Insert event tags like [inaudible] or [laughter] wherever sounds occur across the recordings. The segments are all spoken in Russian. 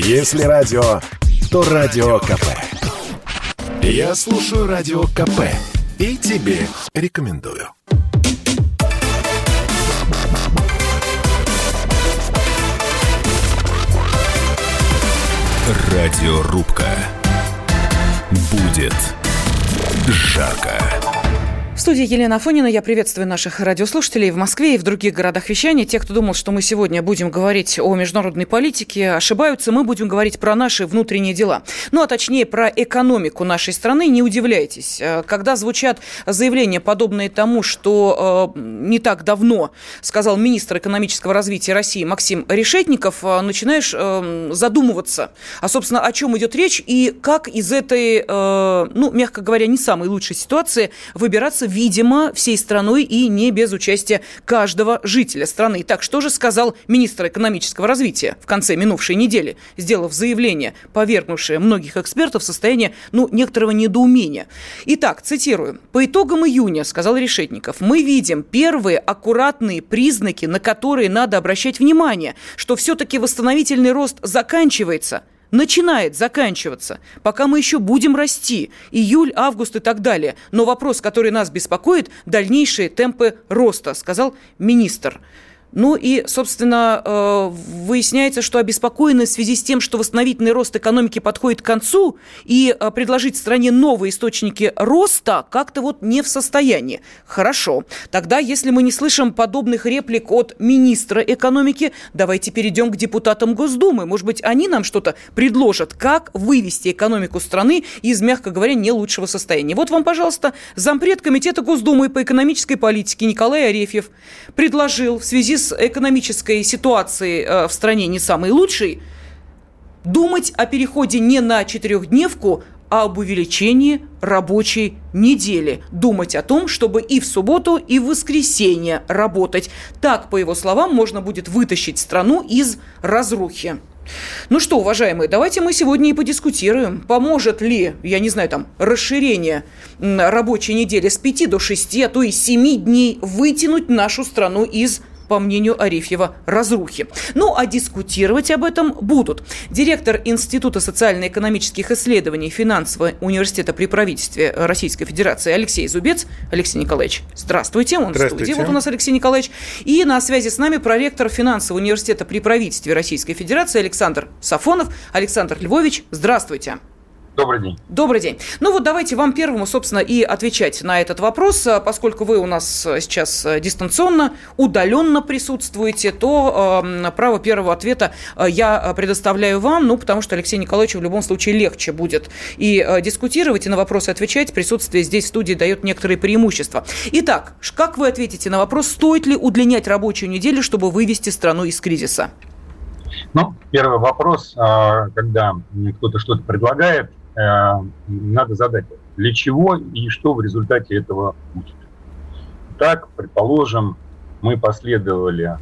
Если радио, то радио КП. Я слушаю радио КП и тебе рекомендую. Радиорубка. Будет жарко. В студии Елена Афонина. Я приветствую наших радиослушателей в Москве и в других городах вещания. Те, кто думал, что мы сегодня будем говорить о международной политике, ошибаются. Мы будем говорить про наши внутренние дела. Ну, а точнее, про экономику нашей страны. Не удивляйтесь. Э, когда звучат заявления, подобные тому, что э, не так давно сказал министр экономического развития России Максим Решетников, э, начинаешь э, задумываться, а, собственно, о чем идет речь и как из этой, э, ну, мягко говоря, не самой лучшей ситуации выбираться видимо, всей страной и не без участия каждого жителя страны. Так, что же сказал министр экономического развития в конце минувшей недели, сделав заявление, повергнувшее многих экспертов в состояние, ну, некоторого недоумения. Итак, цитирую. «По итогам июня, — сказал Решетников, — мы видим первые аккуратные признаки, на которые надо обращать внимание, что все-таки восстановительный рост заканчивается – начинает заканчиваться, пока мы еще будем расти, июль, август и так далее. Но вопрос, который нас беспокоит, дальнейшие темпы роста, сказал министр. Ну и, собственно, э, выясняется, что обеспокоены в связи с тем, что восстановительный рост экономики подходит к концу, и э, предложить стране новые источники роста как-то вот не в состоянии. Хорошо. Тогда, если мы не слышим подобных реплик от министра экономики, давайте перейдем к депутатам Госдумы. Может быть, они нам что-то предложат, как вывести экономику страны из, мягко говоря, не лучшего состояния. Вот вам, пожалуйста, зампред Комитета Госдумы по экономической политике Николай Арефьев предложил в связи с экономической ситуацией э, в стране не самой лучшей, думать о переходе не на четырехдневку, а об увеличении рабочей недели. Думать о том, чтобы и в субботу, и в воскресенье работать. Так, по его словам, можно будет вытащить страну из разрухи. Ну что, уважаемые, давайте мы сегодня и подискутируем, поможет ли, я не знаю, там, расширение рабочей недели с 5 до 6, а то и 7 дней вытянуть нашу страну из по мнению Арифьева, разрухи. Ну, а дискутировать об этом будут. Директор Института социально-экономических исследований Финансового университета при правительстве Российской Федерации Алексей Зубец. Алексей Николаевич, здравствуйте. Он здравствуйте. в студии. Вот у нас Алексей Николаевич. И на связи с нами проректор Финансового университета при правительстве Российской Федерации Александр Сафонов. Александр Львович, здравствуйте. Добрый день. Добрый день. Ну вот давайте вам первому, собственно, и отвечать на этот вопрос. А поскольку вы у нас сейчас э, дистанционно, удаленно присутствуете, то э, право первого ответа э, я предоставляю вам, ну, потому что Алексей Николаевичу в любом случае легче будет и э, дискутировать, и на вопросы отвечать. Присутствие здесь в студии дает некоторые преимущества. Итак, как вы ответите на вопрос, стоит ли удлинять рабочую неделю, чтобы вывести страну из кризиса? Ну, первый вопрос, а, когда кто-то что-то предлагает, Э, надо задать, для чего и что в результате этого будет. Так, предположим, мы последовали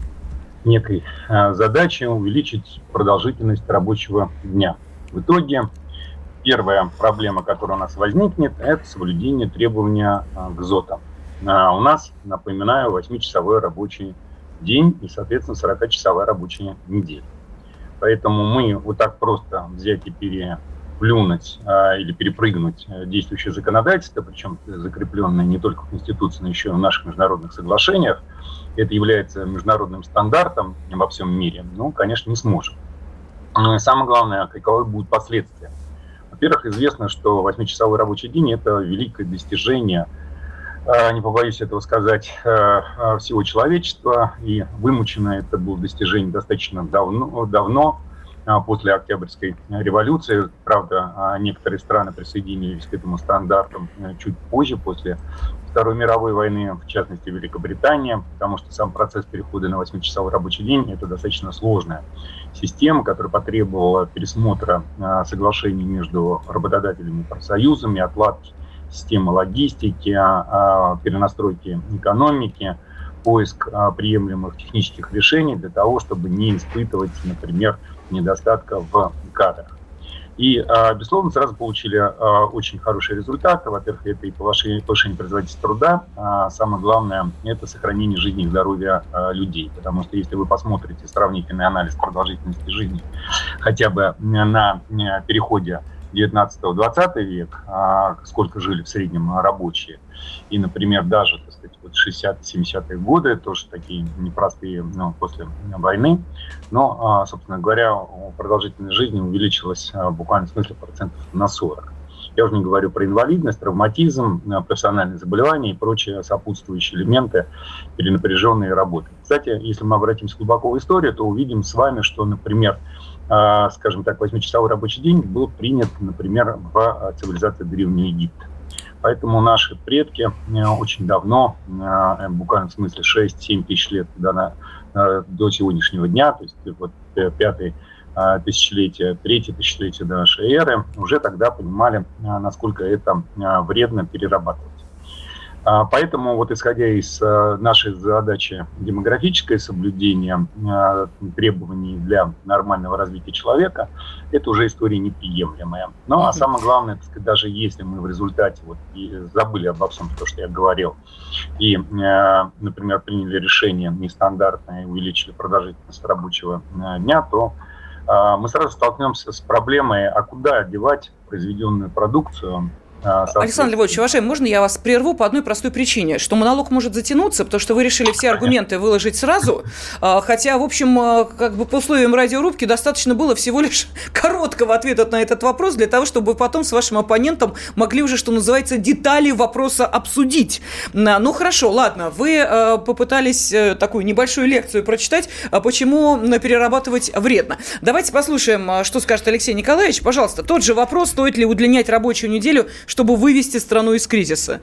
некой э, задаче увеличить продолжительность рабочего дня. В итоге первая проблема, которая у нас возникнет, это соблюдение требования э, к ЗОТам. У нас, напоминаю, 8-часовой рабочий день и, соответственно, 40-часовая рабочая неделя. Поэтому мы вот так просто взять и пере плюнуть а, или перепрыгнуть э, действующее законодательство, причем закрепленное не только в Конституции, но еще и в наших международных соглашениях, это является международным стандартом во всем мире, ну, конечно, не сможем. Ну и самое главное, каковы будут последствия. Во-первых, известно, что восьмичасовой рабочий день – это великое достижение, а, не побоюсь этого сказать, а, всего человечества, и вымучено это было достижение достаточно давно, давно после Октябрьской революции. Правда, а, некоторые страны присоединились к этому стандартам э, чуть позже, после Второй мировой войны, в частности Великобритания, потому что сам процесс перехода на 8-часовой рабочий день – это достаточно сложная система, которая потребовала пересмотра а, соглашений между работодателями и профсоюзами, отладки системы логистики, перенастройки экономики, поиск приемлемых технических решений для того, чтобы не испытывать, например, недостатка в кадрах. И, а, безусловно, сразу получили а, очень хорошие результаты. Во-первых, это и повышение, повышение производительности труда. А самое главное – это сохранение жизни и здоровья людей. Потому что если вы посмотрите сравнительный анализ продолжительности жизни хотя бы на переходе 19-20 век, а сколько жили в среднем рабочие. И, например, даже, так сказать, вот 60-70-е годы, тоже такие непростые ну, после войны. Но, а, собственно говоря, продолжительность жизни увеличилась а, буквально в смысле процентов на 40. Я уже не говорю про инвалидность, травматизм, профессиональные заболевания и прочие сопутствующие элементы перенапряженной работы. Кстати, если мы обратимся глубоко в историю, то увидим с вами, что, например, скажем так, восьмичасовой рабочий день был принят, например, в а, цивилизации Древнего Египта. Поэтому наши предки э, очень давно, э, буквально в смысле 6-7 тысяч лет до, э, до сегодняшнего дня, то есть вот пятый тысячелетие, третье тысячелетие до нашей эры, уже тогда понимали, насколько это вредно перерабатывать. А, поэтому вот исходя из э, нашей задачи демографическое соблюдение э, требований для нормального развития человека, это уже история неприемлемая. Ну а самое главное, так сказать, даже если мы в результате вот забыли обо всем то, что я говорил, и, э, например, приняли решение нестандартное увеличили продолжительность рабочего дня, то мы сразу столкнемся с проблемой, а куда девать произведенную продукцию, Александр Львович, уважаемый, можно я вас прерву по одной простой причине, что монолог может затянуться, потому что вы решили все аргументы выложить сразу, а, хотя, в общем, а, как бы по условиям радиорубки достаточно было всего лишь [laughs] короткого ответа на этот вопрос для того, чтобы вы потом с вашим оппонентом могли уже, что называется, детали вопроса обсудить. Ну, хорошо, ладно, вы попытались э, такую небольшую лекцию прочитать, почему перерабатывать вредно. Давайте послушаем, что скажет Алексей Николаевич. Пожалуйста, тот же вопрос, стоит ли удлинять рабочую неделю, чтобы вывести страну из кризиса?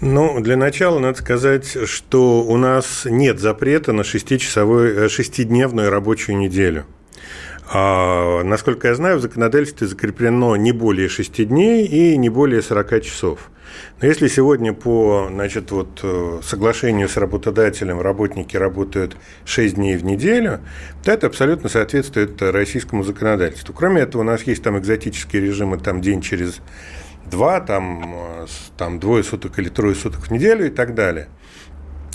Ну, для начала надо сказать, что у нас нет запрета на шестичасовую, э, шестидневную рабочую неделю. А, насколько я знаю, в законодательстве закреплено не более 6 дней и не более 40 часов. Но если сегодня по значит, вот, э, соглашению с работодателем работники работают 6 дней в неделю, то это абсолютно соответствует российскому законодательству. Кроме этого, у нас есть там экзотические режимы, там день через два, там, э, там двое суток или трое суток в неделю и так далее.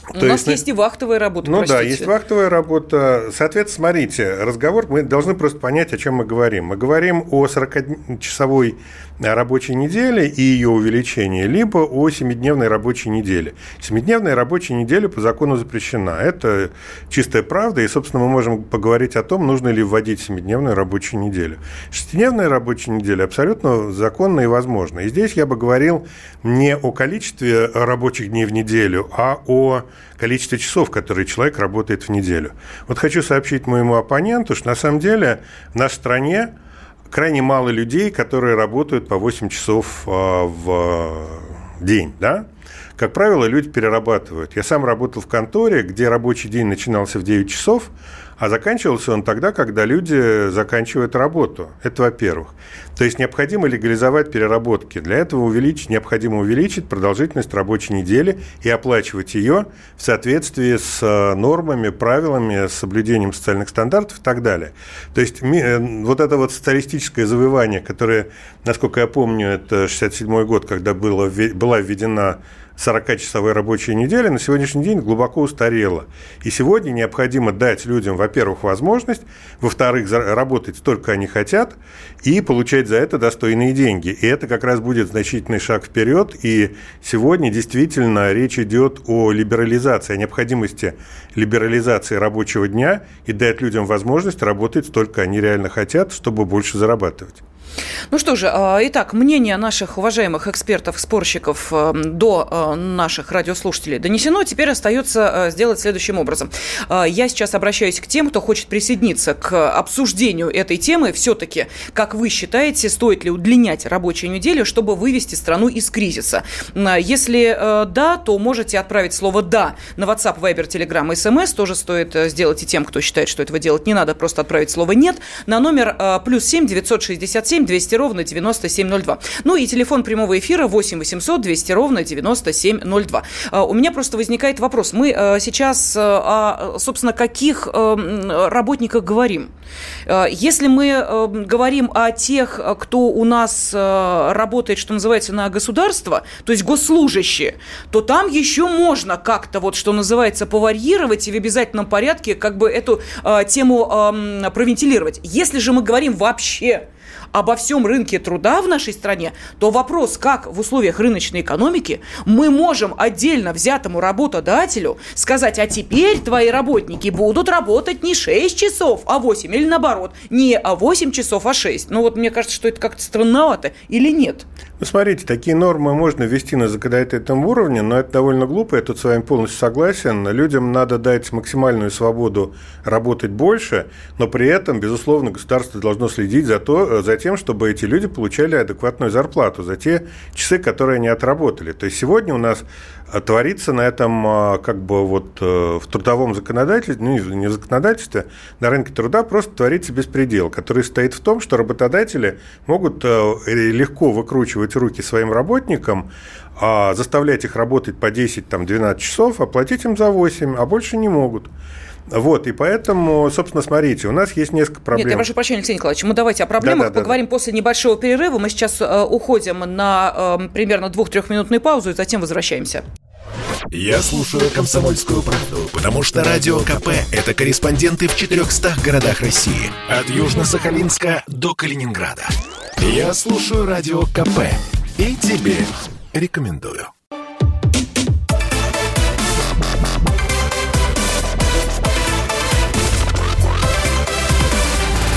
У То нас есть, есть и вахтовая работа. Ну простите. да, есть вахтовая работа. Соответственно, смотрите, разговор, мы должны просто понять, о чем мы говорим. Мы говорим о 40-часовой рабочей неделе и ее увеличении, либо о 7-дневной рабочей неделе. 7-дневная рабочая неделя по закону запрещена. Это чистая правда, и, собственно, мы можем поговорить о том, нужно ли вводить 7-дневную рабочую неделю. 6-дневная рабочая неделя абсолютно законна и возможна. И здесь я бы говорил не о количестве рабочих дней в неделю, а о количестве часов, которые человек работает в неделю. Вот хочу сообщить моему оппоненту, что на самом деле в нашей стране крайне мало людей, которые работают по 8 часов а, в день, да? Как правило, люди перерабатывают. Я сам работал в конторе, где рабочий день начинался в 9 часов, а заканчивался он тогда, когда люди заканчивают работу. Это во-первых. То есть необходимо легализовать переработки. Для этого увеличить, необходимо увеличить продолжительность рабочей недели и оплачивать ее в соответствии с э, нормами, правилами, соблюдением социальных стандартов и так далее. То есть э, вот это вот социалистическое завоевание, которое, насколько я помню, это 67 год, когда было, была введена 40-часовой рабочей недели на сегодняшний день глубоко устарела. И сегодня необходимо дать людям, во-первых, возможность, во-вторых, работать столько они хотят и получать за это достойные деньги. И это как раз будет значительный шаг вперед. И сегодня действительно речь идет о либерализации, о необходимости либерализации рабочего дня и дать людям возможность работать столько они реально хотят, чтобы больше зарабатывать. Ну что же, а, итак, мнение наших уважаемых экспертов-спорщиков э, до э, наших радиослушателей донесено. Теперь остается э, сделать следующим образом. Я сейчас обращаюсь к тем, кто хочет присоединиться к обсуждению этой темы. Все-таки, как вы считаете, стоит ли удлинять рабочую неделю, чтобы вывести страну из кризиса? Если да, то можете отправить слово «да» на WhatsApp, Viber, Telegram, SMS. Тоже стоит сделать и тем, кто считает, что этого делать не надо, просто отправить слово «нет» на номер плюс семь девятьсот шестьдесят семь 97 200 ровно 9702. Ну и телефон прямого эфира 8 800 200 ровно 9702. А, у меня просто возникает вопрос. Мы а, сейчас, а, собственно, каких работниках говорим? Если мы говорим о тех, кто у нас работает, что называется, на государство, то есть госслужащие, то там еще можно как-то, вот что называется, поварьировать и в обязательном порядке как бы эту тему провентилировать. Если же мы говорим вообще обо всем рынке труда в нашей стране, то вопрос, как в условиях рыночной экономики мы можем отдельно взятому работодателю сказать, а теперь твои работники будут работать не 6 часов, а 8, или наоборот, не 8 часов, а 6. Ну вот мне кажется, что это как-то странновато или нет? Ну, смотрите, такие нормы можно ввести на законодательном уровне, но это довольно глупо, я тут с вами полностью согласен. Людям надо дать максимальную свободу работать больше, но при этом, безусловно, государство должно следить за, то, за тем, чтобы эти люди получали адекватную зарплату за те часы, которые они отработали. То есть сегодня у нас э, творится на этом э, как бы вот э, в трудовом законодательстве, ну не в законодательстве, на рынке труда просто творится беспредел, который стоит в том, что работодатели могут легко выкручивать руки своим работникам, а заставлять их работать по 10-12 часов, а им за 8, а больше не могут. Вот, и поэтому, собственно, смотрите, у нас есть несколько проблем. Нет, я прошу прощения, Алексей Николаевич, мы давайте о проблемах да, да, поговорим да, да. после небольшого перерыва. Мы сейчас э, уходим на э, примерно двух-трехминутную паузу и затем возвращаемся. Я слушаю «Комсомольскую правду», потому что «Радио КП» — это корреспонденты в 400 городах России. От Южно-Сахалинска до Калининграда. Я слушаю «Радио КП» и тебе рекомендую.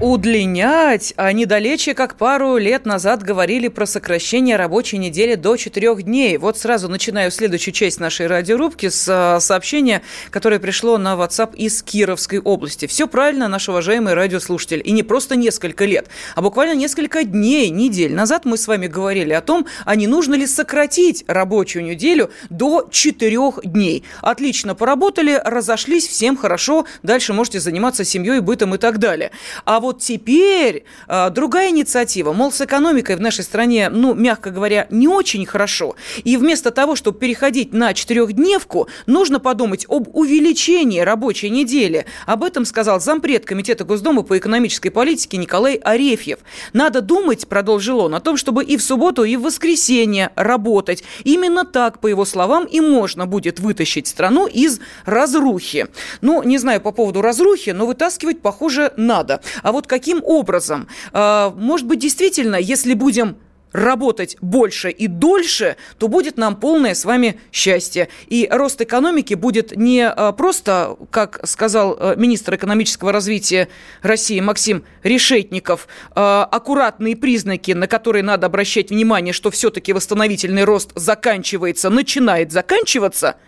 удлинять. а недалече, как пару лет назад говорили про сокращение рабочей недели до четырех дней. Вот сразу начинаю следующую часть нашей радиорубки с а, сообщения, которое пришло на WhatsApp из Кировской области. Все правильно, наш уважаемый радиослушатель. И не просто несколько лет, а буквально несколько дней, недель назад мы с вами говорили о том, а не нужно ли сократить рабочую неделю до четырех дней. Отлично поработали, разошлись, всем хорошо, дальше можете заниматься семьей, бытом и так далее. А вот вот теперь э, другая инициатива. Мол, с экономикой в нашей стране, ну, мягко говоря, не очень хорошо. И вместо того, чтобы переходить на четырехдневку, нужно подумать об увеличении рабочей недели. Об этом сказал зампред Комитета Госдумы по экономической политике Николай Арефьев. Надо думать, продолжил он, о том, чтобы и в субботу, и в воскресенье работать. Именно так, по его словам, и можно будет вытащить страну из разрухи. Ну, не знаю по поводу разрухи, но вытаскивать, похоже, надо. А вот вот каким образом? А, может быть, действительно, если будем работать больше и дольше, то будет нам полное с вами счастье. И рост экономики будет не а, просто, как сказал а, министр экономического развития России Максим Решетников, аккуратные признаки, на которые надо обращать внимание, что все-таки восстановительный рост заканчивается, начинает заканчиваться –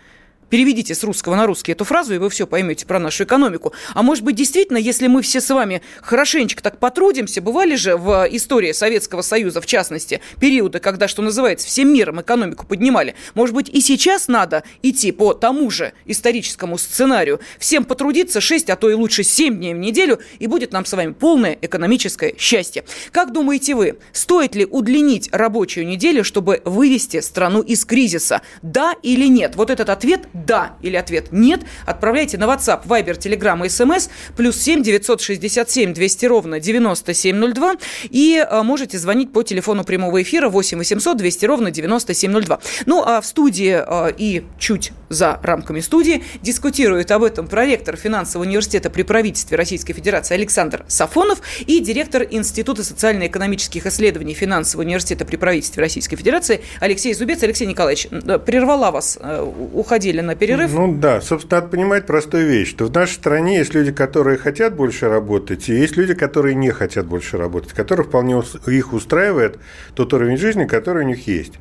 Переведите с русского на русский эту фразу, и вы все поймете про нашу экономику. А может быть, действительно, если мы все с вами хорошенечко так потрудимся, бывали же в истории Советского Союза, в частности, периоды, когда, что называется, всем миром экономику поднимали. Может быть, и сейчас надо идти по тому же историческому сценарию. Всем потрудиться 6, а то и лучше 7 дней в неделю, и будет нам с вами полное экономическое счастье. Как думаете вы, стоит ли удлинить рабочую неделю, чтобы вывести страну из кризиса? Да или нет? Вот этот ответ да или ответ нет, отправляйте на WhatsApp, Viber, Telegram и SMS плюс 7 967 200 ровно 9702 и а, можете звонить по телефону прямого эфира 8 800 200 ровно 9702. Ну, а в студии а, и чуть за рамками студии дискутирует об этом проректор финансового университета при правительстве Российской Федерации Александр Сафонов и директор Института социально-экономических исследований финансового университета при правительстве Российской Федерации Алексей Зубец. Алексей Николаевич, прервала вас, э, уходили на перерыв? Ну да, собственно, надо понимать простую вещь, что в нашей стране есть люди, которые хотят больше работать, и есть люди, которые не хотят больше работать, которых вполне их устраивает тот уровень жизни, который у них есть.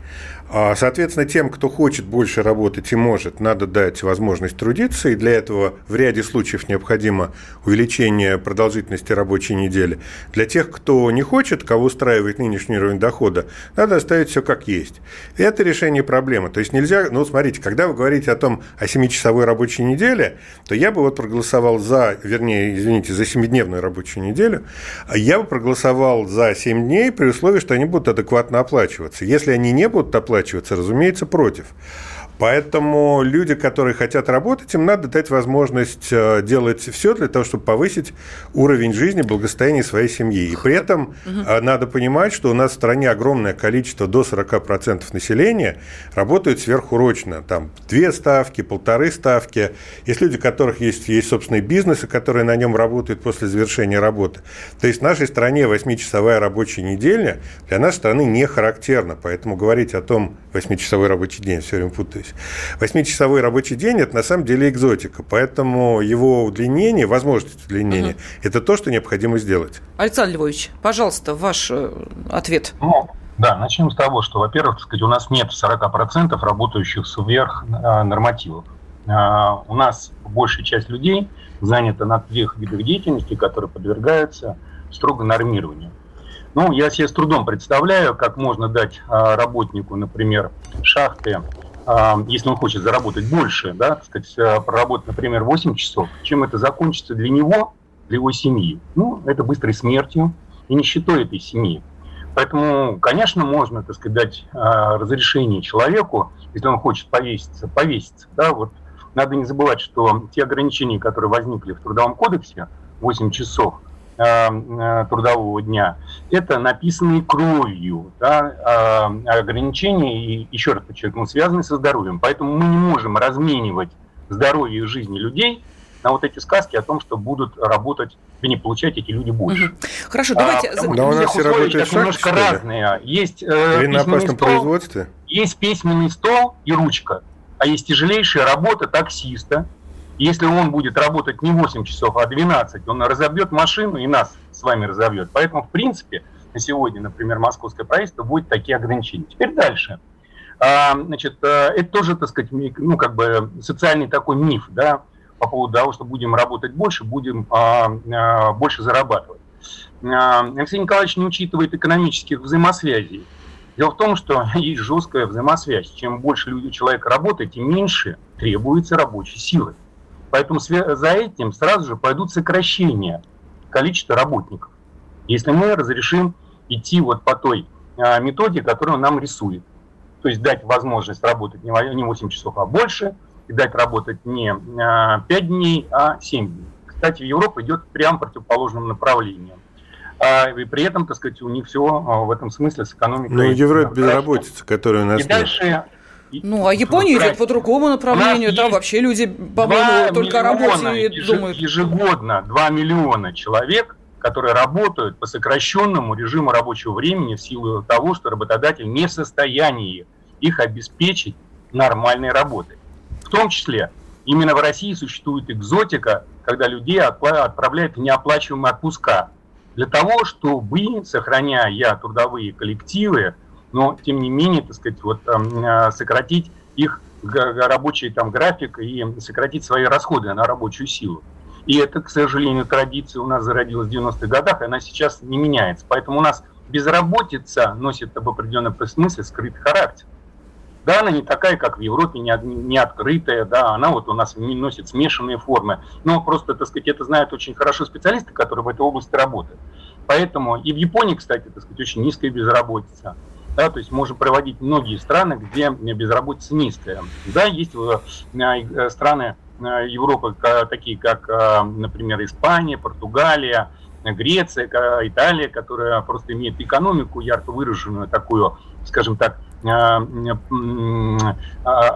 А, соответственно, тем, кто хочет больше работать и может, надо дать возможность трудиться, и для этого в ряде случаев необходимо увеличение продолжительности рабочей недели. Для тех, кто не хочет, кого устраивает нынешний уровень дохода, надо оставить все как есть. Это решение проблемы. То есть нельзя, ну смотрите, когда вы говорите о том, о 7-часовой рабочей неделе, то я бы вот проголосовал за, вернее, извините, за 7-дневную рабочую неделю, я бы проголосовал за 7 дней при условии, что они будут адекватно оплачиваться. Если они не будут оплачиваться, расплачиваться, разумеется, против. Поэтому люди, которые хотят работать, им надо дать возможность э, делать все для того, чтобы повысить уровень жизни, благосостояния своей семьи. И при этом угу. надо понимать, что у нас в стране огромное количество, до 40% населения работают сверхурочно. Там две ставки, полторы ставки. Есть люди, у которых есть, есть собственные бизнесы, которые на нем работают после завершения работы. То есть в нашей стране 8-часовая рабочая неделя для нашей страны не характерна. Поэтому говорить о том, 8-часовой рабочий день, все время путаюсь, Восьмичасовой рабочий день – это на самом деле экзотика, поэтому его удлинение, возможность удлинения угу. – это то, что необходимо сделать. Александр Львович, пожалуйста, ваш э, ответ. Ну, да, начнем с того, что, во-первых, сказать, у нас нет 40% работающих сверх э, нормативов. Э, у нас большая часть людей занята на тех видах деятельности, которые подвергаются строго нормированию. Ну, я себе с трудом представляю, как можно дать работнику, например, шахты если он хочет заработать больше, да, так сказать, э, проработать, например, 8 часов, чем это закончится для него, для его семьи? Ну, это быстрой смертью и нищетой этой семьи. Поэтому, конечно, можно, так сказать, дать а, разрешение человеку, если он хочет повеситься, повеситься. Да, вот надо не забывать, что те ограничения, которые возникли в Трудовом кодексе, 8 часов – Э, э, трудового дня, это написанные кровью да, э, ограничения, и еще раз подчеркну, связанные со здоровьем. Поэтому мы не можем разменивать здоровье и жизни людей на вот эти сказки о том, что будут работать, не получать эти люди больше. Угу. Хорошо, давайте... А, да у нас все работают шаг, немножко разные. Есть, э, на опасном стол, производстве? Есть письменный стол и ручка, а есть тяжелейшая работа таксиста, если он будет работать не 8 часов, а 12, он разобьет машину и нас с вами разобьет. Поэтому, в принципе, на сегодня, например, московское правительство будет такие ограничения. Теперь дальше. А, значит, э, это тоже, так сказать, ну, как бы социальный такой миф, да, по поводу того, что будем работать больше, будем а, а, больше зарабатывать. А, Алексей Николаевич не учитывает экономических взаимосвязей. Дело в том, что [laughs] есть жесткая взаимосвязь. Чем больше люди, человек работает, тем меньше требуется рабочей силы. Поэтому за этим сразу же пойдут сокращения количества работников. Если мы разрешим идти вот по той а, методе, которую он нам рисует. То есть дать возможность работать не 8 часов, а больше, и дать работать не 5 а, дней, а 7 дней. Кстати, Европа идет прямо противоположным направлением. А, и при этом, так сказать, у них все в этом смысле с экономикой. Ну, Европа безработица, которая у нас И нет. дальше ну, а Япония идет по другому направлению. Там вообще люди, по-моему, только о работе думают. Ежегодно 2 миллиона человек, которые работают по сокращенному режиму рабочего времени в силу того, что работодатель не в состоянии их обеспечить нормальной работой. В том числе именно в России существует экзотика, когда людей отправляют в неоплачиваемые отпуска для того, чтобы, сохраняя трудовые коллективы, но тем не менее, так сказать, вот э, сократить их рабочий там график и сократить свои расходы на рабочую силу. И это, к сожалению, традиция у нас зародилась в 90-х годах, и она сейчас не меняется. Поэтому у нас безработица носит в определенном смысле скрытый характер. Да, она не такая, как в Европе, не, не открытая, да, она вот у нас носит смешанные формы. Но просто, так сказать, это знают очень хорошо специалисты, которые в этой области работают. Поэтому и в Японии, кстати, так сказать, очень низкая безработица. Да, то есть можем проводить многие страны, где безработица низкая. Да, есть э, э, страны э, Европы, такие как, например, Испания, Португалия, Греция, Италия, которая просто имеет экономику ярко выраженную, такую, скажем так,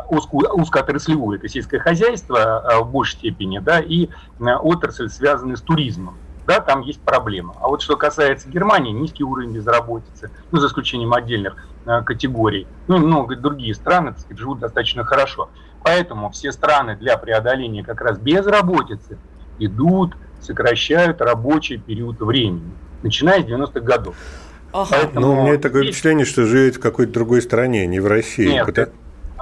узкую, узкоотраслевую, это сельское хозяйство в большей степени, да, и отрасль, связанная с туризмом да, там есть проблема. А вот что касается Германии, низкий уровень безработицы, ну, за исключением отдельных э, категорий, ну, и много другие страны, так сказать, живут достаточно хорошо. Поэтому все страны для преодоления как раз безработицы идут, сокращают рабочий период времени, начиная с 90-х годов. Ага. Поэтому ну, у меня такое впечатление, что живет в какой-то другой стране, не в России. Нет, потому...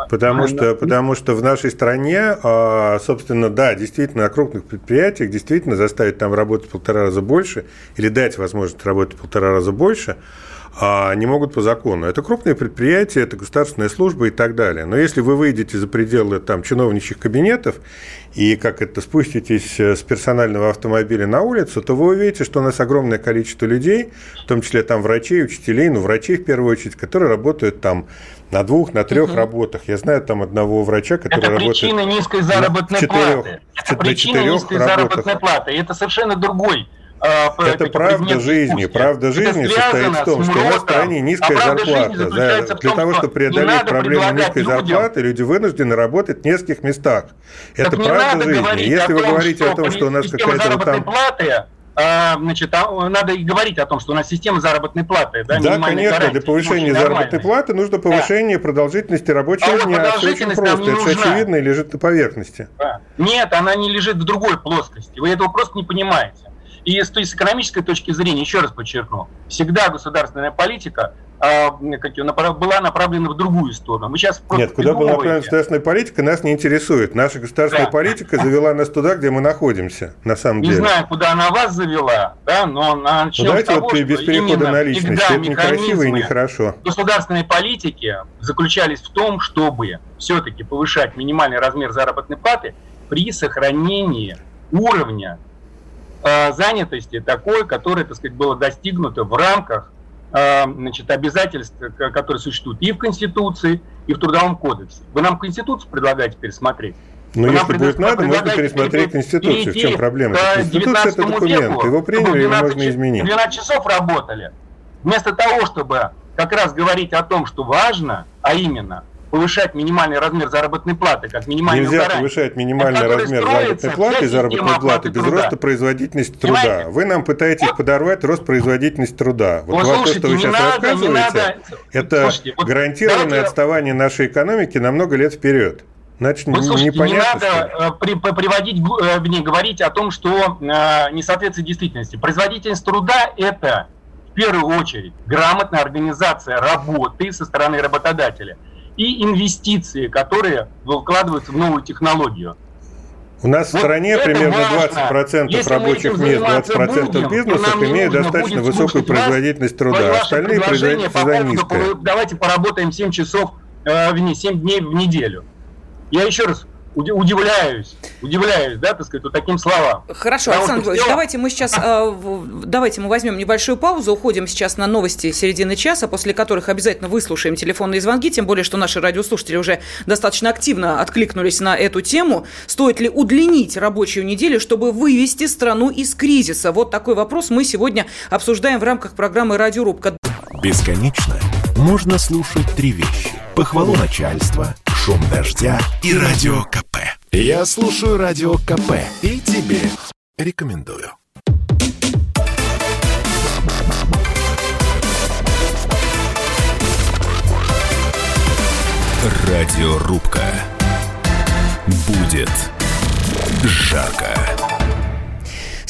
Потому что, потому что в нашей стране, а, собственно, да, действительно, на крупных предприятиях действительно заставить там работать в полтора раза больше или дать возможность работать в полтора раза больше – а не могут по закону. Это крупные предприятия, это государственная служба и так далее. Но если вы выйдете за пределы там, чиновничьих кабинетов и как это спуститесь э, с персонального автомобиля на улицу, то вы увидите, что у нас огромное количество людей, в том числе там врачей, учителей, ну, врачей в первую очередь, которые работают там на двух, на трех угу. работах. Я знаю там одного врача, который это работает... Это причина низкой заработной четырех, платы. Это причина низкой работах. заработной платы. Это совершенно другой а, это правда жизни. Правда жизни состоит в том, что у нас в стране низкая а зарплата. Да, для того, чтобы преодолеть проблему низкой людям. зарплаты, люди вынуждены работать в нескольких местах. Так это правда жизни. Если вы говорите о том, что у нас какая-то вот там... Платы, значит, а, надо и говорить о том, что у нас система заработной платы. Да, да конечно, гарантии, для повышения заработной платы нужно повышение да. продолжительности рабочего а дня. Все очень просто, это нужна. очевидно и лежит на поверхности. Да. Нет, она не лежит в другой плоскости. Вы этого просто не понимаете. И с, с экономической точки зрения, еще раз подчеркну, всегда государственная политика а, как ее, была направлена в другую сторону. Мы сейчас Нет, куда была направлена государственная политика, нас не интересует. Наша государственная да. политика завела нас туда, где мы находимся, на самом не деле. Не знаю, куда она вас завела, да, но начнем ну, Давайте того, вот без перехода на личность. Это некрасиво и нехорошо. Государственной политики заключались в том, чтобы все-таки повышать минимальный размер заработной платы при сохранении уровня Э, занятости такой, которая, так сказать, была достигнута в рамках значит, обязательств, которые существуют и в Конституции, и в Трудовом кодексе. Вы нам Конституцию предлагаете пересмотреть? Вы если будет надо, можно пересмотреть Конституцию. В чем проблема? Конституция – это документ, веку, его приняли, его можно изменить. 12 часов работали. Вместо того, чтобы как раз говорить о том, что важно, а именно повышать минимальный размер заработной платы, как минимальный Нельзя гарантию, повышать минимальный размер заработной платы и заработной платы без труда. роста производительности труда. Понимаете? Вы нам пытаетесь вот. подорвать рост производительности труда. Вот, вот слушайте, то, что вы сейчас надо, рассказываете, это слушайте, вот гарантированное давайте... отставание нашей экономики на много лет вперед. Значит, Вы слушайте, непонятно, не надо э, при, приводить, э, не говорить о том, что э, не соответствует действительности. Производительность труда – это в первую очередь грамотная организация работы со стороны работодателя – и инвестиции, которые вкладываются в новую технологию. У нас вот в стране примерно важно. 20% Если рабочих мест, 20% будем, бизнесов имеют достаточно высокую производительность труда. Остальные производительность труда низкая. Давайте поработаем 7 часов, э, 7 дней в неделю. Я еще раз удивляюсь, удивляюсь, да, так сказать, вот таким словам. Хорошо, Потому Александр Григорьевич, давайте мы сейчас, э, давайте мы возьмем небольшую паузу, уходим сейчас на новости середины часа, после которых обязательно выслушаем телефонные звонки, тем более, что наши радиослушатели уже достаточно активно откликнулись на эту тему. Стоит ли удлинить рабочую неделю, чтобы вывести страну из кризиса? Вот такой вопрос мы сегодня обсуждаем в рамках программы «Радиорубка». Бесконечно можно слушать три вещи. Похвалу начальства, шум дождя и радио КП. Я слушаю радио КП и тебе рекомендую. Радиорубка. Будет жарко.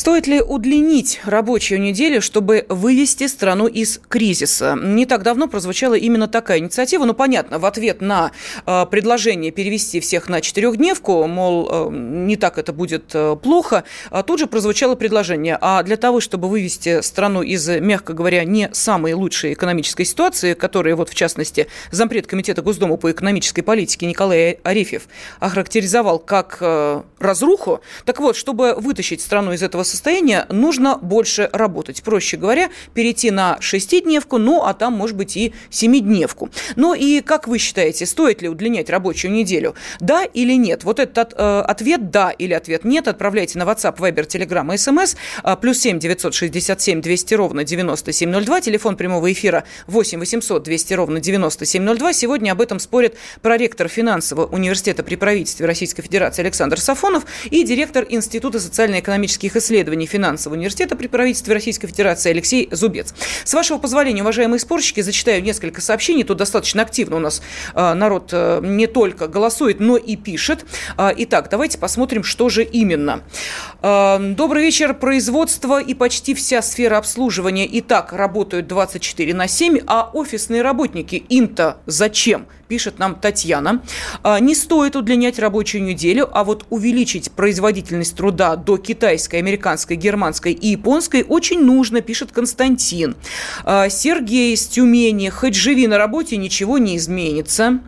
Стоит ли удлинить рабочую неделю, чтобы вывести страну из кризиса? Не так давно прозвучала именно такая инициатива. Ну, понятно, в ответ на э, предложение перевести всех на четырехдневку, мол, э, не так это будет э, плохо, а тут же прозвучало предложение. А для того, чтобы вывести страну из, мягко говоря, не самой лучшей экономической ситуации, которая, вот в частности, зампред Комитета Госдумы по экономической политике Николай Арефьев охарактеризовал как э, разруху, так вот, чтобы вытащить страну из этого состояния нужно больше работать. Проще говоря, перейти на шестидневку, ну, а там, может быть, и семидневку. Ну и как вы считаете, стоит ли удлинять рабочую неделю? Да или нет? Вот этот э, ответ «да» или ответ «нет» отправляйте на WhatsApp, Viber, Telegram SMS. Э, плюс 7 967 200 ровно 9702. Телефон прямого эфира 8 800 200 ровно 9702. Сегодня об этом спорят проректор финансового университета при правительстве Российской Федерации Александр Сафонов и директор Института социально-экономических исследований исследований финансового университета при правительстве Российской Федерации Алексей Зубец. С вашего позволения, уважаемые спорщики, зачитаю несколько сообщений. Тут достаточно активно у нас э, народ э, не только голосует, но и пишет. Э, итак, давайте посмотрим, что же именно. Добрый вечер. Производство и почти вся сфера обслуживания и так работают 24 на 7, а офисные работники им-то зачем? Пишет нам Татьяна. «А, не стоит удлинять рабочую неделю, а вот увеличить производительность труда до китайской, американской, германской и японской очень нужно, пишет Константин. «А, Сергей из Тюмени. Хоть живи на работе, ничего не изменится.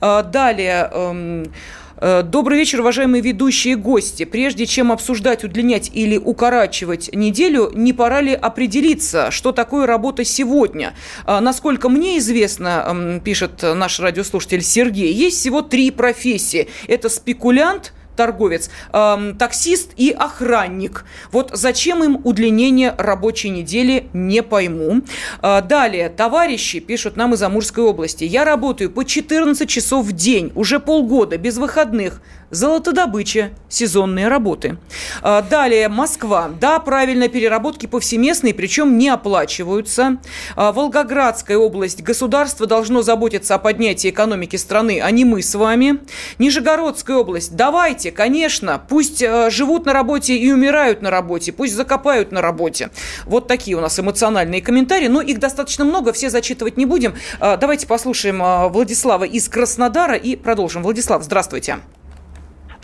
«А, далее... Э, добрый вечер, уважаемые ведущие гости. Прежде чем обсуждать, удлинять или укорачивать неделю, не пора ли определиться, что такое работа сегодня? Э, насколько мне известно, пишет наш радиослушатель Сергей, есть всего три профессии. Это спекулянт, торговец, э, таксист и охранник. Вот зачем им удлинение рабочей недели, не пойму. Э, далее, товарищи пишут нам из Амурской области. Я работаю по 14 часов в день, уже полгода, без выходных. Золотодобыча, сезонные работы. А, далее, Москва. Да, правильно, переработки повсеместные, причем не оплачиваются. А, Волгоградская область. Государство должно заботиться о поднятии экономики страны, а не мы с вами. Нижегородская область. Давайте, конечно, пусть а, живут на работе и умирают на работе, пусть закопают на работе. Вот такие у нас эмоциональные комментарии, но их достаточно много, все зачитывать не будем. Давайте послушаем Владислава из Краснодара и продолжим. Владислав, здравствуйте.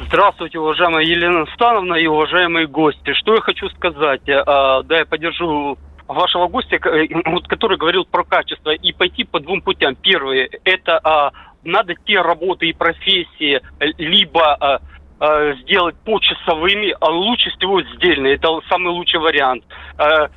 Здравствуйте, уважаемая Елена Становна и уважаемые гости. Что я хочу сказать? А, да, я поддержу вашего гостя, э, вот, который говорил про качество, и пойти по двум путям. Первый – это а, надо те работы и профессии, либо а, э, сделать почасовыми, а лучше всего сдельные. Это самый лучший вариант. Э,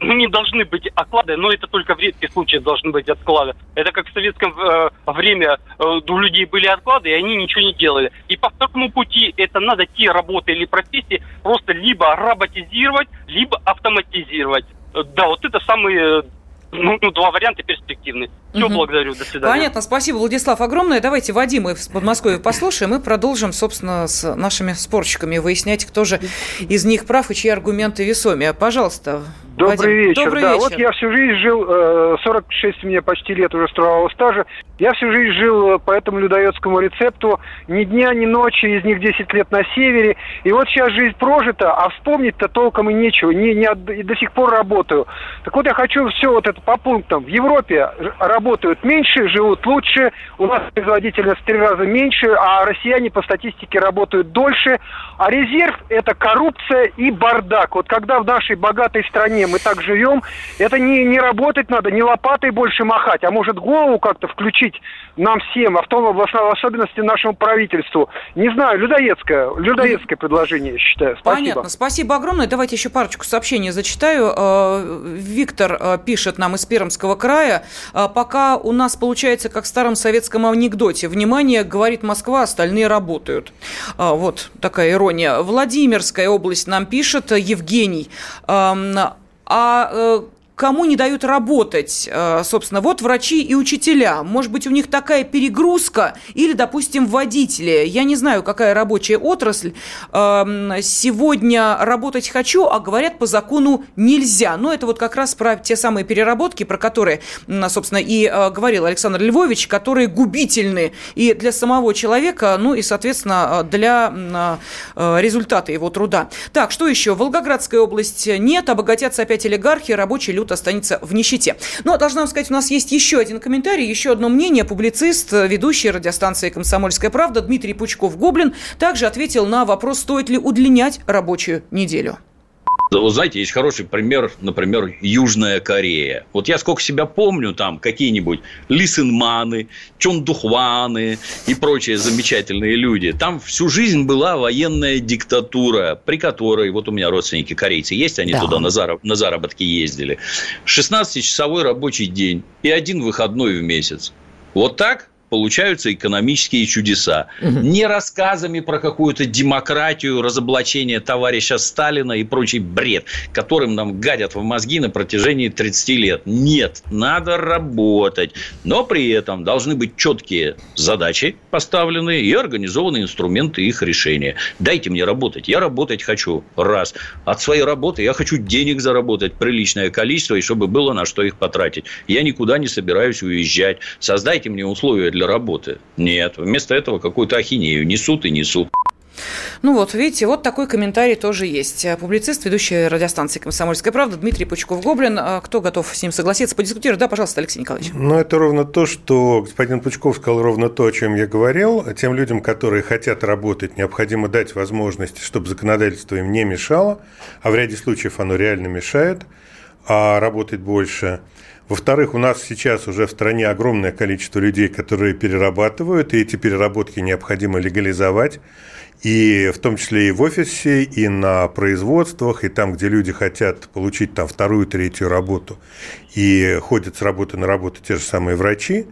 ну, не должны быть оклады, но это только в редких случаях должны быть отклады. Это как в советском э, время э, у людей были отклады, и они ничего не делали. И по второму пути это надо те работы или профессии просто либо роботизировать, либо автоматизировать. Э, да, вот это самые ну, ну, два варианта перспективные. Все, угу. благодарю, до свидания. Понятно, спасибо, Владислав, огромное. Давайте Вадима из Подмосковья послушаем и продолжим, собственно, с нашими спорщиками выяснять, кто же из них прав и чьи аргументы весомее. Пожалуйста, Добрый Вадим. вечер. Добрый да, вечер. вот я всю жизнь жил, 46 э, мне почти лет уже строевого стажа, я всю жизнь жил э, по этому людоедскому рецепту, ни дня, ни ночи, из них 10 лет на севере. И вот сейчас жизнь прожита, а вспомнить-то толком и нечего, не, не, и до сих пор работаю. Так вот я хочу все вот это по пунктам. В Европе работают меньше, живут лучше, у нас производительность в три раза меньше, а россияне по статистике работают дольше. А резерв – это коррупция и бардак. Вот когда в нашей богатой стране мы так живем, это не, не работать надо, не лопатой больше махать, а может голову как-то включить нам всем, а в том в особенности нашему правительству. Не знаю, людоедское, людоедское предложение, я считаю. Спасибо. Понятно, спасибо огромное. Давайте еще парочку сообщений зачитаю. Э, Виктор э, пишет нам из Пермского края. «Э, пока у нас получается, как в старом советском анекдоте. Внимание, говорит Москва, остальные работают. Вот такая ирония. Владимирская область нам пишет Евгений. А э, кому не дают работать, э, собственно, вот врачи и учителя. Может быть, у них такая перегрузка или, допустим, водители. Я не знаю, какая рабочая отрасль. Эм, сегодня работать хочу, а говорят, по закону нельзя. Но это вот как раз про те самые переработки, про которые, собственно, и э, говорил Александр Львович, которые губительны и для самого человека, ну и, соответственно, для результата его труда. Так, что еще? Волгоградская область нет, обогатятся опять олигархи, рабочий люд останется в нищете. Но, должна вам сказать, у нас есть еще один комментарий, еще одно мнение. Публицист, ведущий радиостанции «Комсомольская правда» Дмитрий Пучков-Гоблин также ответил на вопрос, стоит ли удлинять рабочую неделю. Вы знаете, есть хороший пример, например, Южная Корея. Вот я сколько себя помню, там какие-нибудь Лисенманы, Чондухваны и прочие замечательные люди. Там всю жизнь была военная диктатура, при которой, вот у меня родственники корейцы есть, они да. туда на, зараб, на заработки ездили. 16-часовой рабочий день и один выходной в месяц. Вот так получаются экономические чудеса. Угу. Не рассказами про какую-то демократию, разоблачение товарища Сталина и прочий бред, которым нам гадят в мозги на протяжении 30 лет. Нет, надо работать. Но при этом должны быть четкие задачи поставлены и организованы инструменты их решения. Дайте мне работать. Я работать хочу. Раз. От своей работы я хочу денег заработать приличное количество, и чтобы было на что их потратить. Я никуда не собираюсь уезжать. Создайте мне условия для работы. Нет. Вместо этого какую-то ахинею несут и несут. Ну вот, видите, вот такой комментарий тоже есть. Публицист, ведущий радиостанции «Комсомольская правда» Дмитрий Пучков-Гоблин. А кто готов с ним согласиться, подискутировать? Да, пожалуйста, Алексей Николаевич. Ну, это ровно то, что господин Пучков сказал ровно то, о чем я говорил. Тем людям, которые хотят работать, необходимо дать возможность, чтобы законодательство им не мешало, а в ряде случаев оно реально мешает, а работать больше – во-вторых, у нас сейчас уже в стране огромное количество людей, которые перерабатывают, и эти переработки необходимо легализовать. И в том числе и в офисе, и на производствах, и там, где люди хотят получить там вторую, третью работу, и ходят с работы на работу те же самые врачи.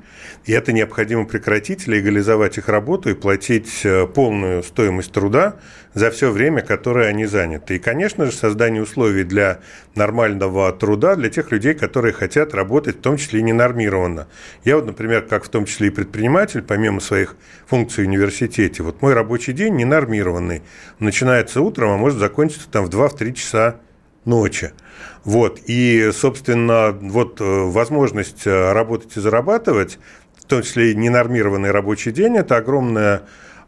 И это необходимо прекратить, легализовать их работу и платить э, полную стоимость труда за все время, которое они заняты. И, конечно же, создание условий для нормального труда для тех людей, которые хотят работать, в том числе и ненормированно. Я вот, например, как в том числе и предприниматель, помимо своих функций в университете, вот мой рабочий день ненормированный. Начинается утром, а может закончиться там в 2-3 часа ночи. Вот. И, собственно, вот э, возможность э, работать и зарабатывать, в том числе и ненормированный рабочий день, это огромное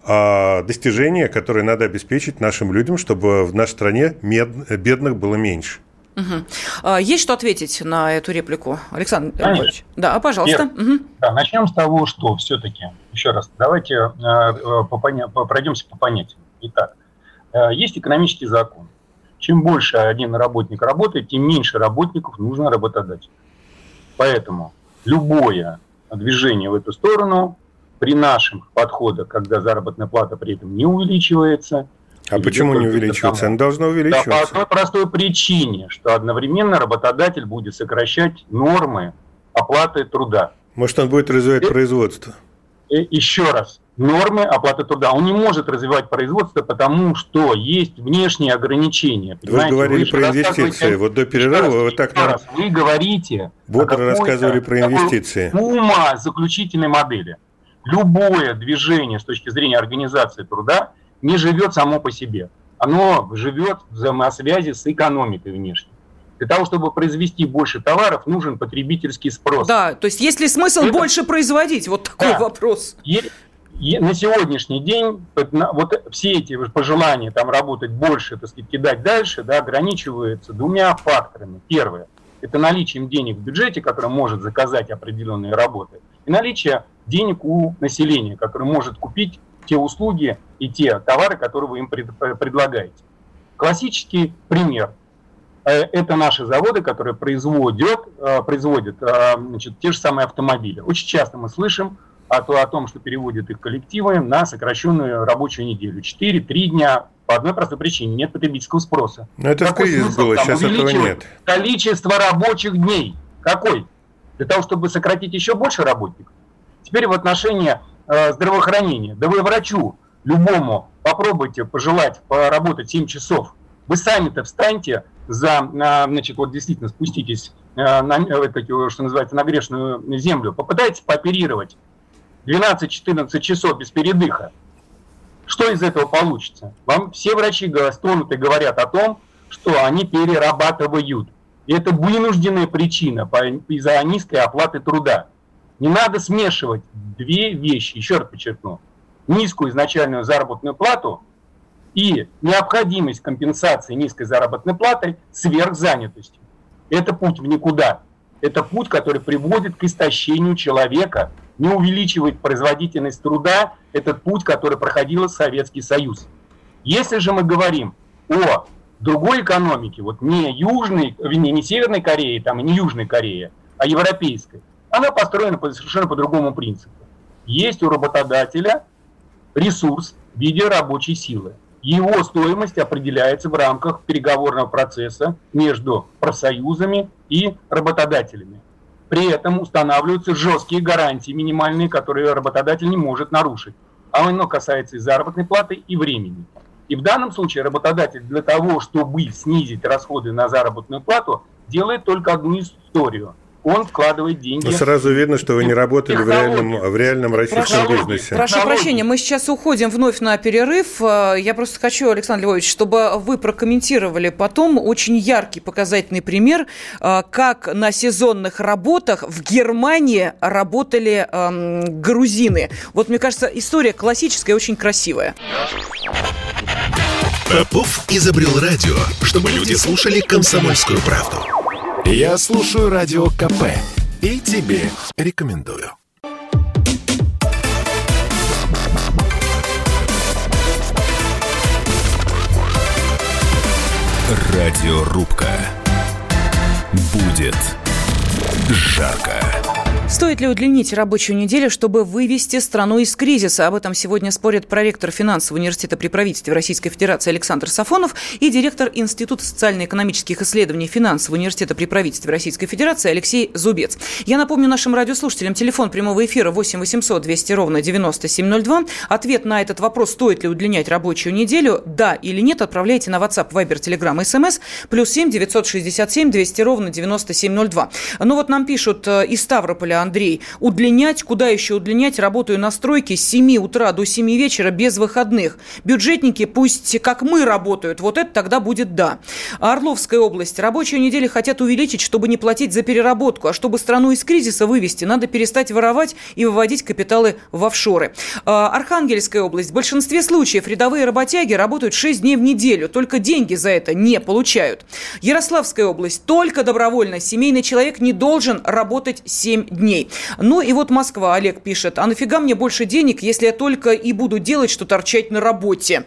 а, достижение, которое надо обеспечить нашим людям, чтобы в нашей стране бедных было меньше. Угу. Есть что ответить на эту реплику, Александр Конечно. Да, пожалуйста. угу. да, начнем с того, что все-таки, еще раз, давайте э, э по пройдемся по понятиям. Итак, э, есть экономический закон. Чем больше один работник работает, тем меньше работников нужно работодать. Поэтому любое движение в эту сторону при наших подходах, когда заработная плата при этом не увеличивается. А почему не увеличивается? Она должна увеличиваться. Да, по одной простой причине, что одновременно работодатель будет сокращать нормы оплаты труда. Может, он будет развивать и, производство? И, еще раз, нормы оплаты труда. Он не может развивать производство, потому что есть внешние ограничения. Вы говорили вы про инвестиции. Вот до перерыва раз, вы так... Раз, вы говорите... Бодро рассказывали про инвестиции. Ума заключительной модели любое движение с точки зрения организации труда не живет само по себе. Оно живет в взаимосвязи с экономикой внешней. Для того, чтобы произвести больше товаров, нужен потребительский спрос. Да, то есть есть ли смысл Это... больше производить? Вот такой да. вопрос. И, и на сегодняшний день вот все эти пожелания там работать больше, так сказать, кидать дальше, да, ограничиваются двумя факторами. Первое – это наличием денег в бюджете, который может заказать определенные работы, и наличие денег у населения, которое может купить те услуги и те товары, которые вы им предлагаете. Классический пример э, – это наши заводы, которые производят, э, производят э, значит, те же самые автомобили. Очень часто мы слышим о, о том, что переводят их коллективы на сокращенную рабочую неделю. 4-3 дня по одной простой причине – нет потребительского спроса. Но это Какой в кризис было, сейчас этого нет. Количество рабочих дней. Какой? Для того, чтобы сократить еще больше работников. Теперь в отношении э, здравоохранения. Да вы врачу любому попробуйте пожелать поработать 7 часов. Вы сами-то встаньте за, значит, вот действительно спуститесь э, на, это, что называется, на грешную землю, попытайтесь пооперировать 12-14 часов без передыха. Что из этого получится? Вам все врачи стонут и говорят о том, что они перерабатывают. И это вынужденная причина из-за низкой оплаты труда. Не надо смешивать две вещи, еще раз подчеркну. Низкую изначальную заработную плату и необходимость компенсации низкой заработной платой сверхзанятостью. Это путь в никуда. Это путь, который приводит к истощению человека, не увеличивает производительность труда. Этот путь, который проходил Советский Союз. Если же мы говорим о другой экономики, вот не Южной, не, не Северной Кореи, там, не Южной Кореи, а европейской, она построена по, совершенно по другому принципу. Есть у работодателя ресурс в виде рабочей силы. Его стоимость определяется в рамках переговорного процесса между профсоюзами и работодателями. При этом устанавливаются жесткие гарантии минимальные, которые работодатель не может нарушить. А оно касается и заработной платы, и времени. И в данном случае работодатель для того, чтобы снизить расходы на заработную плату, делает только одну историю – он вкладывает деньги. Но сразу видно, что вы не работали в реальном, в реальном российском прошу, бизнесе. Прошу прощения, мы сейчас уходим вновь на перерыв. Э, я просто хочу, Александр Львович, чтобы вы прокомментировали потом очень яркий показательный пример, э, как на сезонных работах в Германии работали эм, грузины. Вот, мне кажется, история классическая и очень красивая. Попов изобрел радио, чтобы люди слушали комсомольскую правду. Я слушаю Радио КП и тебе рекомендую. Радиорубка. Будет жарко. Стоит ли удлинить рабочую неделю, чтобы вывести страну из кризиса? Об этом сегодня спорят проректор финансового университета при правительстве Российской Федерации Александр Сафонов и директор Института социально-экономических исследований финансового университета при правительстве Российской Федерации Алексей Зубец. Я напомню нашим радиослушателям, телефон прямого эфира 8 800 200 ровно 9702. Ответ на этот вопрос, стоит ли удлинять рабочую неделю, да или нет, отправляйте на WhatsApp, Viber, Telegram, SMS, плюс 7 967 200 ровно 9702. Ну вот нам пишут э, из Ставрополя Андрей. Удлинять, куда еще удлинять? Работаю на стройке с 7 утра до 7 вечера без выходных. Бюджетники пусть как мы работают. Вот это тогда будет да. Орловская область. Рабочую неделю хотят увеличить, чтобы не платить за переработку. А чтобы страну из кризиса вывести, надо перестать воровать и выводить капиталы в офшоры. А, Архангельская область. В большинстве случаев рядовые работяги работают 6 дней в неделю. Только деньги за это не получают. Ярославская область. Только добровольно. Семейный человек не должен работать 7 дней дней. Ну и вот Москва, Олег пишет, а нафига мне больше денег, если я только и буду делать, что торчать на работе?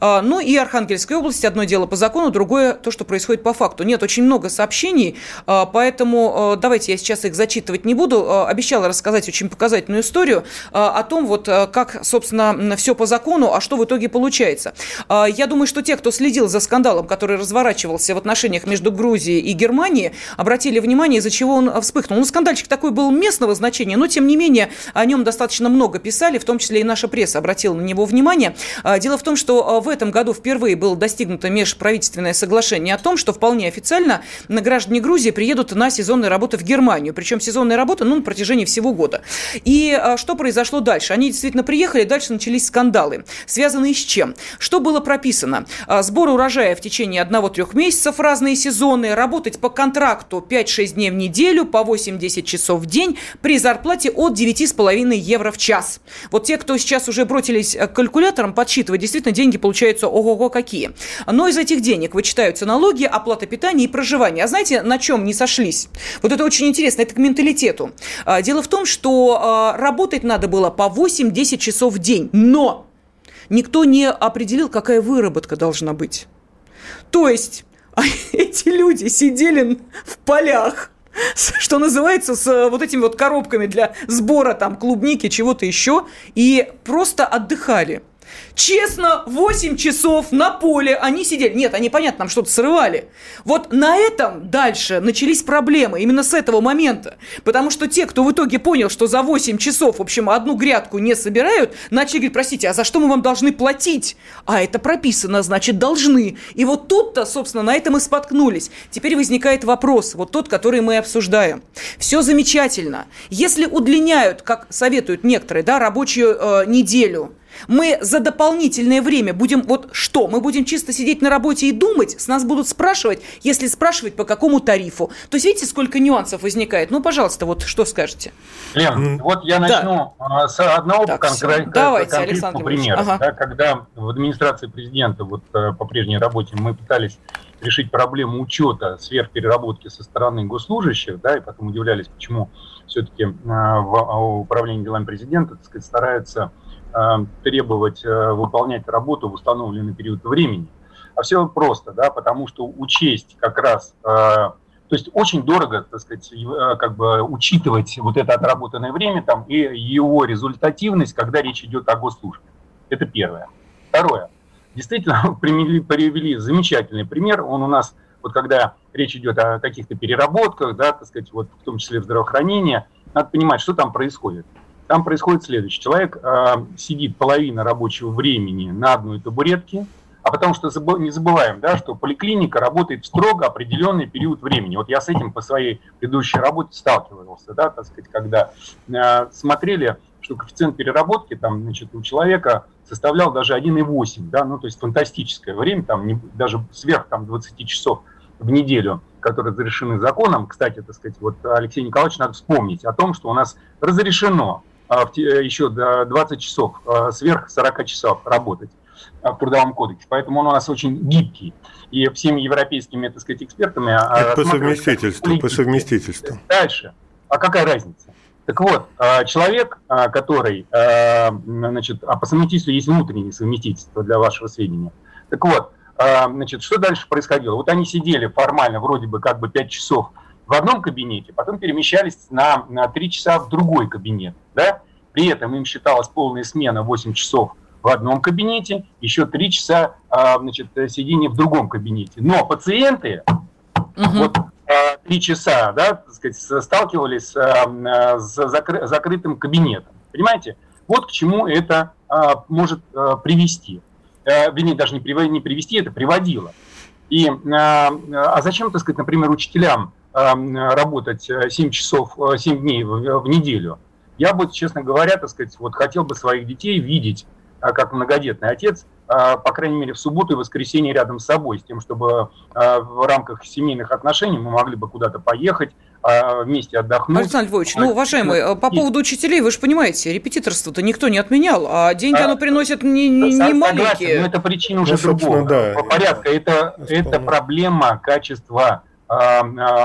А, ну и Архангельская область, одно дело по закону, другое то, что происходит по факту. Нет, очень много сообщений, а, поэтому а, давайте я сейчас их зачитывать не буду. А, обещала рассказать очень показательную историю о том, вот как, собственно, все по закону, а что в итоге получается. Я думаю, что те, кто следил за скандалом, который разворачивался в отношениях между Грузией и Германией, обратили внимание, из-за чего он вспыхнул. Ну, скандальчик такой был местного значения, но тем не менее о нем достаточно много писали, в том числе и наша пресса обратила на него внимание. А, дело в том, что а, в этом году впервые было достигнуто межправительственное соглашение о том, что вполне официально граждане Грузии приедут на сезонные работы в Германию. Причем сезонные работы ну, на протяжении всего года. И а, что произошло дальше? Они действительно приехали, дальше начались скандалы. Связанные с чем? Что было прописано? Сбор урожая в течение одного-трех месяцев, разные сезоны, работать по контракту 5-6 дней в неделю, по 8-10 часов в день, день при зарплате от 9,5 евро в час. Вот те, кто сейчас уже бросились к калькуляторам подсчитывать, действительно деньги получаются ого-го какие. Но из этих денег вычитаются налоги, оплата питания и проживания. А знаете, на чем не сошлись? Вот это очень интересно, это к менталитету. А, дело в том, что а, работать надо было по 8-10 часов в день, но никто не определил, какая выработка должна быть. То есть [laughs] а эти люди сидели в полях, что называется, с э, вот этими вот коробками для сбора там клубники, чего-то еще, и просто отдыхали. Честно, 8 часов на поле они сидели. Нет, они, понятно, там что-то срывали. Вот на этом дальше начались проблемы. Именно с этого момента. Потому что те, кто в итоге понял, что за 8 часов, в общем, одну грядку не собирают, начали говорить, простите, а за что мы вам должны платить? А это прописано, значит, должны. И вот тут-то, собственно, на этом и споткнулись. Теперь возникает вопрос, вот тот, который мы обсуждаем. Все замечательно. Если удлиняют, как советуют некоторые, да, рабочую э, неделю, мы за дополнительное время будем вот что? Мы будем чисто сидеть на работе и думать? С нас будут спрашивать, если спрашивать, по какому тарифу. То есть видите, сколько нюансов возникает? Ну, пожалуйста, вот что скажете? Лен, вот я начну да. с одного так, конкрет, Давайте, конкретного примера. Ага. Да, когда в администрации президента вот э, по прежней работе мы пытались решить проблему учета сверхпереработки со стороны госслужащих, да, и потом удивлялись, почему все-таки э, в управлении делами президента так сказать, стараются Э, требовать э, выполнять работу в установленный период времени. А все просто, да, потому что учесть как раз, э, то есть очень дорого, так сказать, как бы учитывать вот это отработанное время там и его результативность, когда речь идет о госслужбе. Это первое. Второе. Действительно, [laughs] привели, привели замечательный пример. Он у нас, вот когда речь идет о каких-то переработках, да, так сказать, вот в том числе в здравоохранении, надо понимать, что там происходит. Там происходит следующее. Человек э, сидит половина рабочего времени на одной табуретке, а потому что не забываем, да, что поликлиника работает в строго определенный период времени. Вот я с этим по своей предыдущей работе сталкивался, да, так сказать, когда э, смотрели, что коэффициент переработки там, значит, у человека составлял даже 1,8, да, ну, то есть фантастическое время, там, не, даже сверх там, 20 часов в неделю, которые разрешены законом. Кстати, так сказать, вот Алексей Николаевич надо вспомнить о том, что у нас разрешено еще до 20 часов, а, сверх 40 часов работать в Трудовом кодексе. Поэтому он у нас очень гибкий. И всеми европейскими, так сказать, экспертами... Это по совместительству, по совместительству. Дальше. А какая разница? Так вот, а, человек, а, который, а, значит, а по совместительству есть внутреннее совместительство для вашего сведения. Так вот, значит, что дальше происходило? Вот они сидели формально вроде бы как бы 5 часов в одном кабинете, потом перемещались на, на 3 часа в другой кабинет, да? При этом им считалась полная смена 8 часов в одном кабинете, еще 3 часа значит, сидения в другом кабинете. Но пациенты, угу. вот три часа, да, так сказать, сталкивались э, с закрытым кабинетом. Понимаете? Вот к чему это а, может э, привести. Э, вернее, даже не привести, это приводило. И, а зачем, так сказать, например, учителям работать 7 часов, 7 дней в неделю? Я бы, честно говоря, так сказать, вот хотел бы своих детей видеть как многодетный отец, а, по крайней мере, в субботу и воскресенье рядом с собой, с тем, чтобы а, в рамках семейных отношений мы могли бы куда-то поехать, а, вместе отдохнуть. Александр Львович, ну, уважаемый, по поводу учителей, вы же понимаете, репетиторство-то никто не отменял, а деньги а, оно приносит не, не, не маленькие. Но это причина уже ну, другого да. порядка. Это, это проблема качества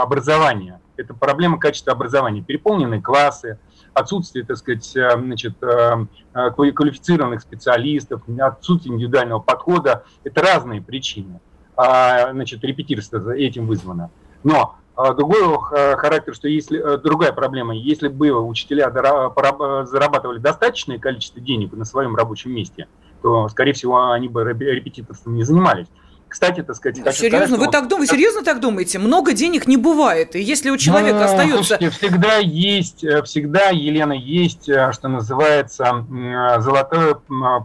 образования. Это проблема качества образования. Переполненные классы, отсутствие, так сказать, э, значит, э, э, квалифицированных специалистов, отсутствие индивидуального подхода. Это разные причины. А, значит, репетирство этим вызвано. Но другой характер, что если другая проблема, если бы учителя зарабатывали достаточное количество денег на своем рабочем месте, то, скорее всего, они бы репетиторством не занимались. Кстати, так сказать, хочу серьезно, сказать, вы так думаете? Серьезно так думаете? Много денег не бывает, и если у человека ну, остается, слушайте, всегда есть, э, всегда, Елена, есть, э, что называется, э, золотое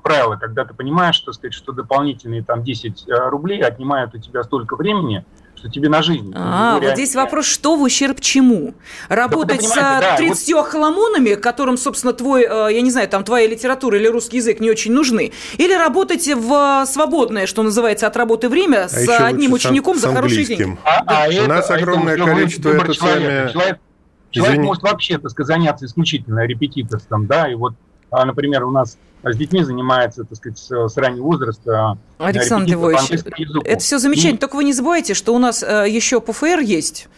правило, когда ты понимаешь, что сказать, что дополнительные там 10 рублей отнимают у тебя столько времени, что тебе на жизнь. А, вот здесь вопрос, что в ущерб чему? Работать да, с да, 30 вот... хламонами, которым, собственно, твой, э, я не знаю, там твоя литература или русский язык не очень нужны, или работать в свободное, что называется, от работы время а с одним учеником за хорошие деньги? А, а У это, нас огромное это количество это человека. Сами... Человек, человек может вообще, так сказать, заняться исключительно репетиторством, да, и вот, например, у нас с детьми занимается, так сказать, с раннего возраста. Александр Львович, это все замечательно. И... Только вы не забывайте, что у нас э, еще ПФР есть,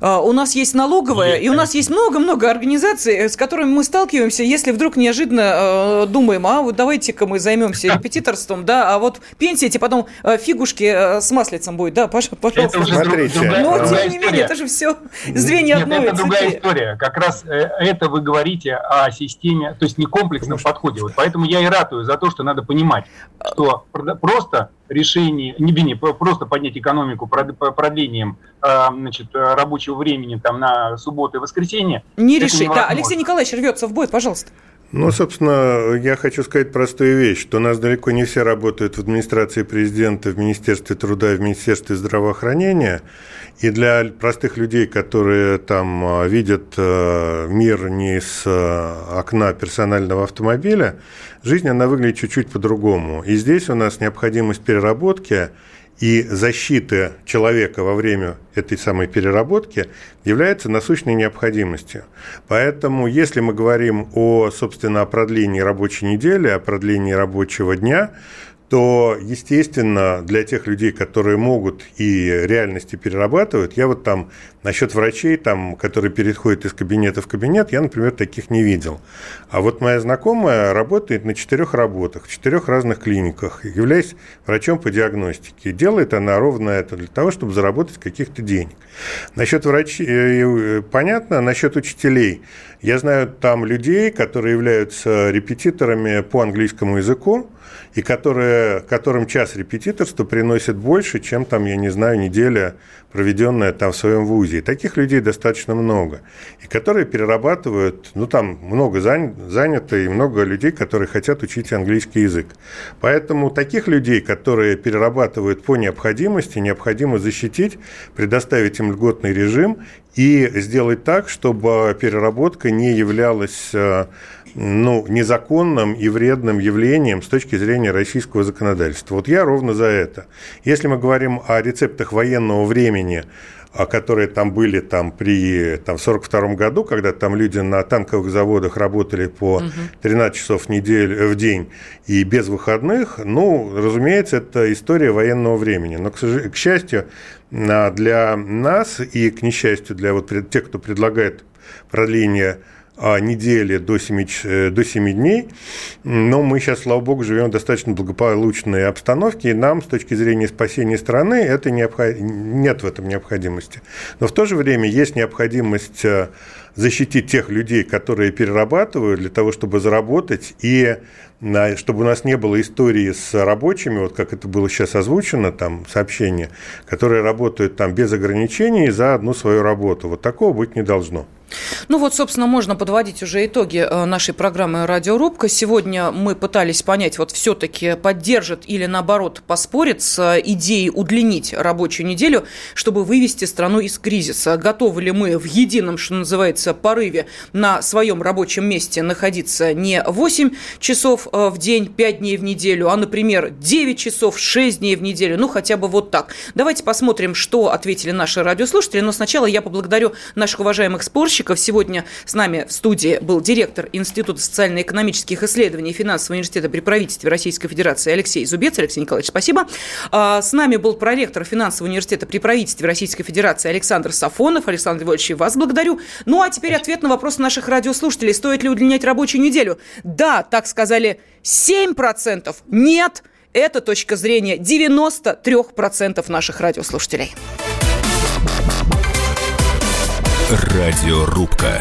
э, у нас есть налоговая, есть, и у нас есть много-много организаций, с которыми мы сталкиваемся, если вдруг неожиданно э, думаем, а вот давайте-ка мы займемся репетиторством, да, а вот пенсия, эти потом фигушки с маслицем будет, да, [laughs] пожалуйста. Это уже Смотрите. Другая, Но, другая тем не менее, это же все звенья Нет, одной это другая история. Как раз это вы говорите о системе, то есть не комплексном подходе. Вот поэтому я и ратую за то, что надо понимать, что просто решение, не, не просто поднять экономику продлением а, значит, рабочего времени там, на субботу и воскресенье. Не решить. Да, Алексей Николаевич рвется в бой, пожалуйста. Ну, собственно, я хочу сказать простую вещь, что у нас далеко не все работают в администрации президента, в Министерстве труда и в Министерстве здравоохранения. И для простых людей, которые там а, видят а, мир не из окна персонального автомобиля, жизнь, она выглядит чуть-чуть по-другому. И здесь у нас необходимость переработки и защиты человека во время этой самой переработки является насущной необходимостью. Поэтому, если мы говорим о, собственно, о продлении рабочей недели, о продлении рабочего дня, то, естественно, для тех людей, которые могут и реальности перерабатывают, я вот там насчет врачей, там, которые переходят из кабинета в кабинет, я, например, таких не видел. А вот моя знакомая работает на четырех работах, в четырех разных клиниках, являясь врачом по диагностике. Делает она ровно это для того, чтобы заработать каких-то денег. Насчет врачей, э, понятно, насчет учителей – Я знаю там людей, которые являются репетиторами по английскому языку, и которые, которым час репетиторства приносит больше, чем там, я не знаю, неделя, проведенная там в своем вузе. И таких людей достаточно много. И которые перерабатывают, ну там много занято, и много людей, которые хотят учить английский язык. Поэтому таких людей, которые перерабатывают по необходимости, необходимо защитить, предоставить им льготный режим и сделать так, чтобы переработка не являлась э, ну, незаконным и вредным явлением с точки зрения российского законодательства. Вот я ровно за это. Если мы говорим о рецептах военного времени, а, которые там были там при там, 42 году, когда там люди на танковых заводах работали по 13 часов в, неделю, в день и без выходных, ну, разумеется, это история военного времени. Но, к, к счастью, для нас и, к несчастью, для вот тех, кто предлагает продление а, недели до 7, э, до 7 дней, но мы сейчас, слава богу, живем в достаточно благополучной обстановке, и нам с точки зрения спасения страны это необход... нет в этом необходимости. Но в то же время есть необходимость э, защитить тех людей, которые перерабатывают для того, чтобы заработать и чтобы у нас не было истории с рабочими, вот как это было сейчас озвучено, там сообщение, которые работают там без ограничений за одну свою работу. Вот такого быть не должно. Ну вот, собственно, можно подводить уже итоги э, нашей программы «Радиорубка». Сегодня мы пытались понять, вот все-таки поддержит или, наоборот, поспорит с идеей удлинить рабочую неделю, чтобы вывести страну из кризиса. Готовы ли мы в едином, что называется, порыве на своем рабочем месте находиться не 8 часов э, в день, 5 дней в неделю, а, например, 9 часов, 6 дней в неделю, ну, хотя бы вот так. Давайте посмотрим, что ответили наши радиослушатели, но сначала я поблагодарю наших уважаемых спорщиков. Сегодня с нами в студии был директор Института социально-экономических исследований Финансового университета при правительстве Российской Федерации Алексей Зубец. Алексей Николаевич, спасибо. А, с нами был проректор Финансового университета при правительстве Российской Федерации Александр Сафонов. Александр Львович, вас благодарю. Ну, а теперь ответ на вопрос наших радиослушателей. Стоит ли удлинять рабочую неделю? Да, так сказали 7%. Нет, это точка зрения 93% наших радиослушателей. Радиорубка.